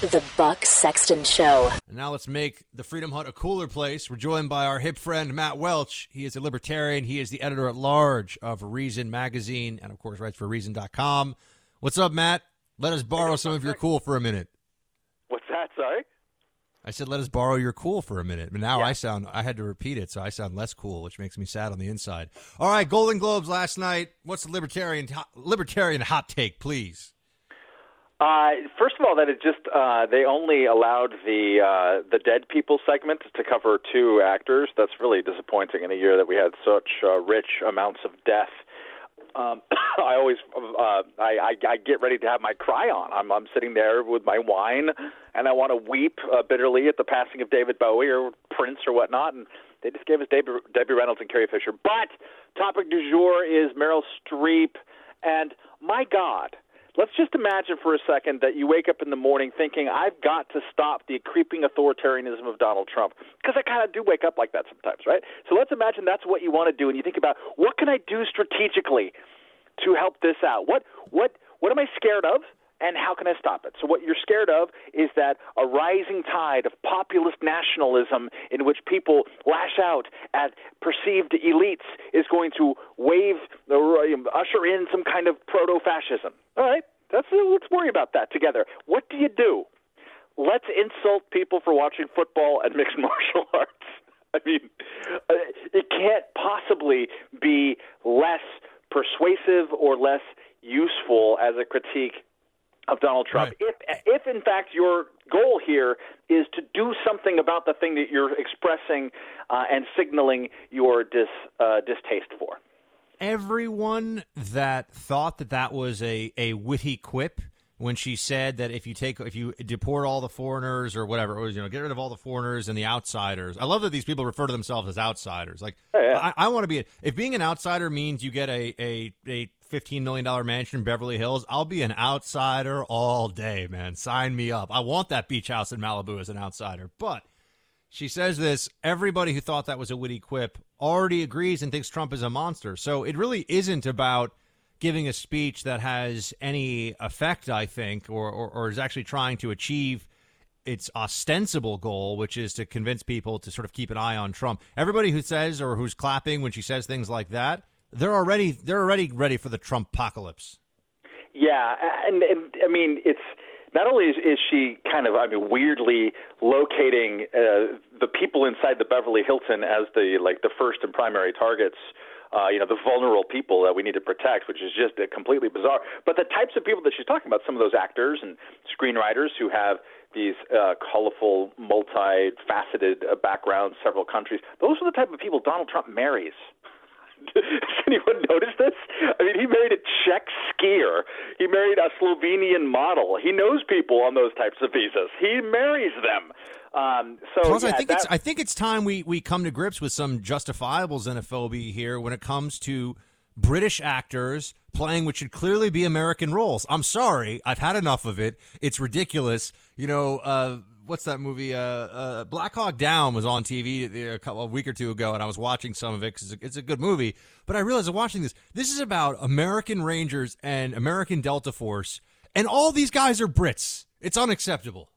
The Buck Sexton Show. And now let's make the Freedom Hut a cooler place. We're joined by our hip friend Matt Welch. He is a libertarian. He is the editor at large of Reason magazine and, of course, writes for Reason.com. What's up, Matt? Let us borrow some of your cool for a minute. What's that? Sorry. I said, let us borrow your cool for a minute. But now yeah. I sound, I had to repeat it, so I sound less cool, which makes me sad on the inside. All right, Golden Globes last night. What's the libertarian libertarian hot take, please? Uh, first of all, that it just uh, they only allowed the uh, the dead people segment to cover two actors. That's really disappointing in a year that we had such uh, rich amounts of death. Um, I always uh, I, I I get ready to have my cry on. I'm I'm sitting there with my wine, and I want to weep uh, bitterly at the passing of David Bowie or Prince or whatnot, and they just gave us Debbie, Debbie Reynolds and Carrie Fisher. But topic du jour is Meryl Streep, and my God Let's just imagine for a second that you wake up in the morning thinking, I've got to stop the creeping authoritarianism of Donald Trump. Because I kind of do wake up like that sometimes, right? So let's imagine that's what you want to do, and you think about what can I do strategically to help this out? What what what am I scared of? And how can I stop it? So, what you're scared of is that a rising tide of populist nationalism in which people lash out at perceived elites is going to wave, usher in some kind of proto fascism. All right, that's, let's worry about that together. What do you do? Let's insult people for watching football and mixed martial arts. I mean, uh, it can't possibly be less persuasive or less useful as a critique of Donald Trump. Right. If, if in fact your goal here is to do something about the thing that you're expressing uh, and signaling your dis, uh, distaste for. Everyone that thought that that was a, a witty quip when she said that if you take if you deport all the foreigners or whatever, or, you know, get rid of all the foreigners and the outsiders. I love that these people refer to themselves as outsiders. Like, oh, yeah. I, I want to be a, if being an outsider means you get a a a fifteen million dollar mansion in Beverly Hills, I'll be an outsider all day, man. Sign me up. I want that beach house in Malibu as an outsider. But she says this. Everybody who thought that was a witty quip already agrees and thinks Trump is a monster. So it really isn't about giving a speech that has any effect, I think, or, or, or is actually trying to achieve its ostensible goal, which is to convince people to sort of keep an eye on Trump. Everybody who says or who's clapping when she says things like that, they're already they're already ready for the Trump apocalypse. Yeah, and, and I mean it's not only is, is she kind of I mean weirdly locating uh, the people inside the Beverly Hilton as the like the first and primary targets uh, you know, the vulnerable people that we need to protect, which is just uh, completely bizarre. But the types of people that she's talking about, some of those actors and screenwriters who have these uh, colorful, multi-faceted uh, backgrounds, several countries, those are the type of people Donald Trump marries. Has anyone noticed this? I mean, he married a Czech skier. He married a Slovenian model. He knows people on those types of visas. He marries them. Um, so Plus, yeah, I think that, it's I think it's time we we come to grips with some justifiable xenophobia here when it comes to British actors playing what should clearly be American roles. I'm sorry, I've had enough of it. It's ridiculous. You know, uh, what's that movie? Uh, uh, Black Hawk Down was on TV a couple a week or two ago, and I was watching some of it because it's, it's a good movie. But I realized I'm watching this. This is about American Rangers and American Delta Force, and all these guys are Brits. It's unacceptable.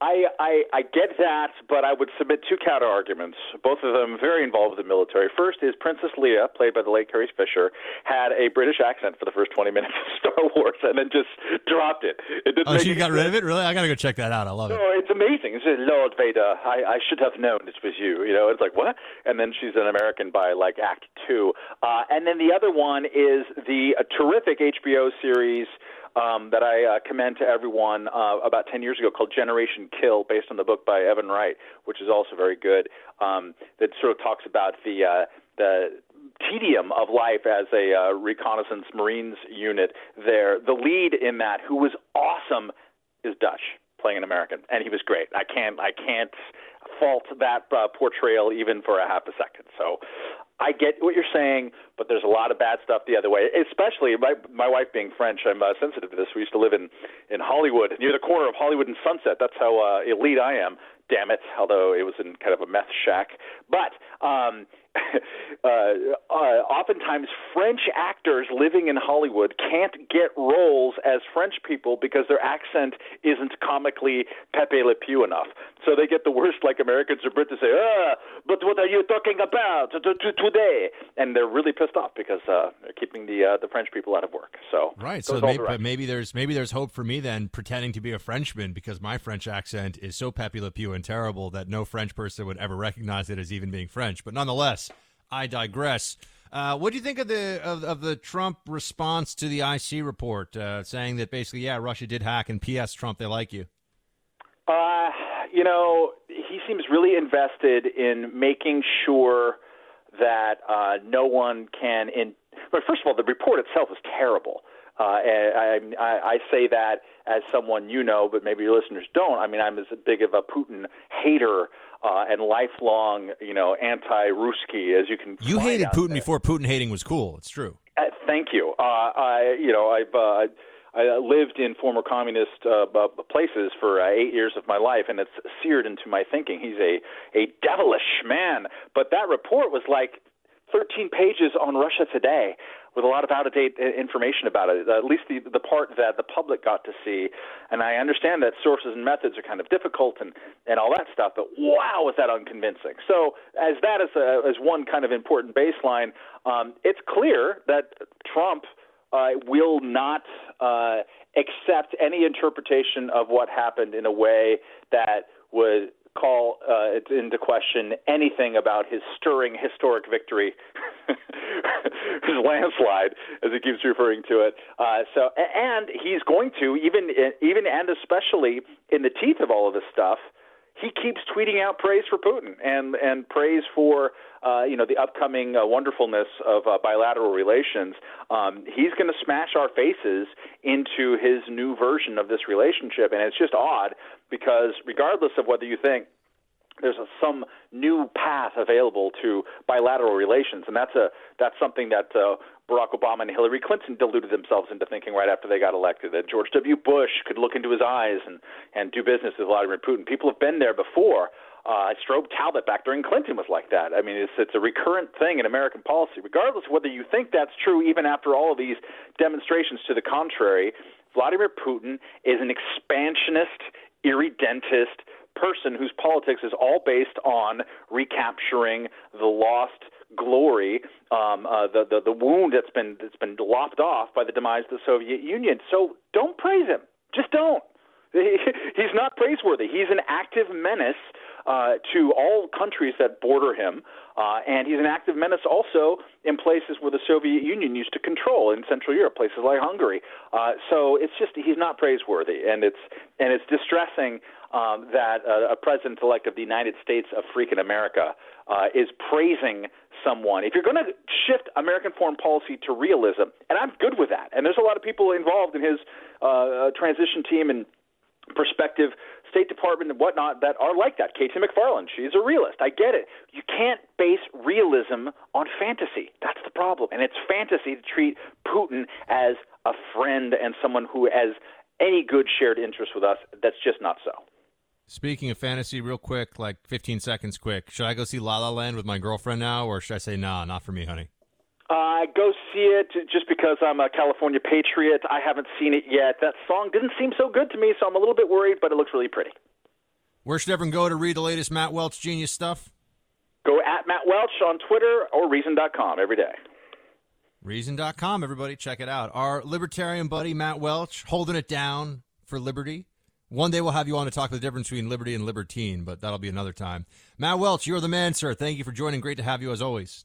I, I I get that, but I would submit two counter arguments. Both of them very involved with the military. First is Princess Leia, played by the late Carrie Fisher, had a British accent for the first twenty minutes of Star Wars, and then just dropped it. It. Oh, she got rid of it. Really? I gotta go check that out. I love no, it. No, it's amazing. It's Lord Vader. I, I should have known it was you. You know, it's like what? And then she's an American by like Act Two. Uh, and then the other one is the uh, terrific HBO series um, that I uh, commend to everyone uh, about 10 years ago called Generation Kill, based on the book by Evan Wright, which is also very good. Um, that sort of talks about the uh, the tedium of life as a uh, reconnaissance Marines unit there. The lead in that, who was awesome, is Dutch playing an American, and he was great. I can't I can't fault that uh, portrayal even for a half a second. So I get what you're saying, but there's a lot of bad stuff the other way. Especially my my wife being French, I'm uh, sensitive to this. We used to live in in Hollywood, near the corner of Hollywood and Sunset. That's how uh, elite I am. Damn it! Although it was in kind of a meth shack, but um, uh, uh, oftentimes French actors living in Hollywood can't get roles as French people because their accent isn't comically Pepe Le Pew enough. So they get the worst, like Americans or Brits, say, "Ah, but what are you talking about today?" And they're really pissed off because uh, they're keeping the uh, the French people out of work. So right. So maybe, but maybe there's maybe there's hope for me then pretending to be a Frenchman because my French accent is so Pepe Le Pew and terrible that no French person would ever recognize it as even being French. But nonetheless. I digress. Uh, what do you think of the of, of, the Trump response to the IC report, uh, saying that basically, yeah, Russia did hack, and P.S. Trump, they like you? Uh, you know, he seems really invested in making sure that uh, no one can. In but first of all, the report itself is terrible. Uh, I, I, I say that as someone you know, but maybe your listeners don't. I mean, I'm as big of a Putin hater uh, and lifelong, you know, anti-Ruski as you can. You hated Putin there. before Putin hating was cool. It's true. Uh, thank you. Uh, I, you know, I've. Uh, I lived in former communist uh, places for uh, eight years of my life, and it's seared into my thinking. He's a a devilish man. But that report was like 13 pages on Russia Today with a lot of out of date information about it, at least the, the part that the public got to see. And I understand that sources and methods are kind of difficult and, and all that stuff, but wow, was that unconvincing. So, as that is a, as one kind of important baseline, um, it's clear that Trump uh, will not uh, accept any interpretation of what happened in a way that would call uh, into question anything about his stirring historic victory, his landslide, as he keeps referring to it. Uh, so, and he's going to even, even and especially in the teeth of all of this stuff, he keeps tweeting out praise for Putin and and praise for uh, you know the upcoming uh, wonderfulness of uh, bilateral relations. Um, he's going to smash our faces into his new version of this relationship, and it's just odd because regardless of whether you think there's a, some new path available to bilateral relations, and that's a that's something that uh, Barack Obama and Hillary Clinton deluded themselves into thinking right after they got elected. That George W. Bush could look into his eyes and and do business with Vladimir Putin. People have been there before. Uh, Strobe Talbott back during Clinton was like that. I mean, it's it's a recurrent thing in American policy, regardless of whether you think that's true. Even after all of these demonstrations to the contrary, Vladimir Putin is an expansionist, irredentist person whose politics is all based on recapturing the lost glory, um, uh, the, the the wound that's been that's been lopped off by the demise of the Soviet Union. So don't praise him. Just don't. He's not praiseworthy. He's an active menace uh, to all countries that border him, uh, and he's an active menace also in places where the Soviet Union used to control in Central Europe, places like Hungary. Uh, so it's just he's not praiseworthy, and it's and it's distressing um, that uh, a president elect of the United States of freaking America uh, is praising someone. If you're going to shift American foreign policy to realism, and I'm good with that, and there's a lot of people involved in his uh, transition team and perspective State Department and whatnot that are like that. KT McFarland, she's a realist. I get it. You can't base realism on fantasy. That's the problem. And it's fantasy to treat Putin as a friend and someone who has any good shared interest with us. That's just not so. Speaking of fantasy, real quick, like 15 seconds quick, should I go see La La Land with my girlfriend now, or should I say, nah, not for me, honey? Uh, go see it just because I'm a California patriot. I haven't seen it yet. That song didn't seem so good to me, so I'm a little bit worried, but it looks really pretty. Where should everyone go to read the latest Matt Welch genius stuff? Go at Matt Welch on Twitter or Reason.com every day. Reason.com, everybody, check it out. Our libertarian buddy, Matt Welch, holding it down for liberty. One day we'll have you on to talk the difference between liberty and libertine, but that'll be another time. Matt Welch, you're the man, sir. Thank you for joining. Great to have you as always.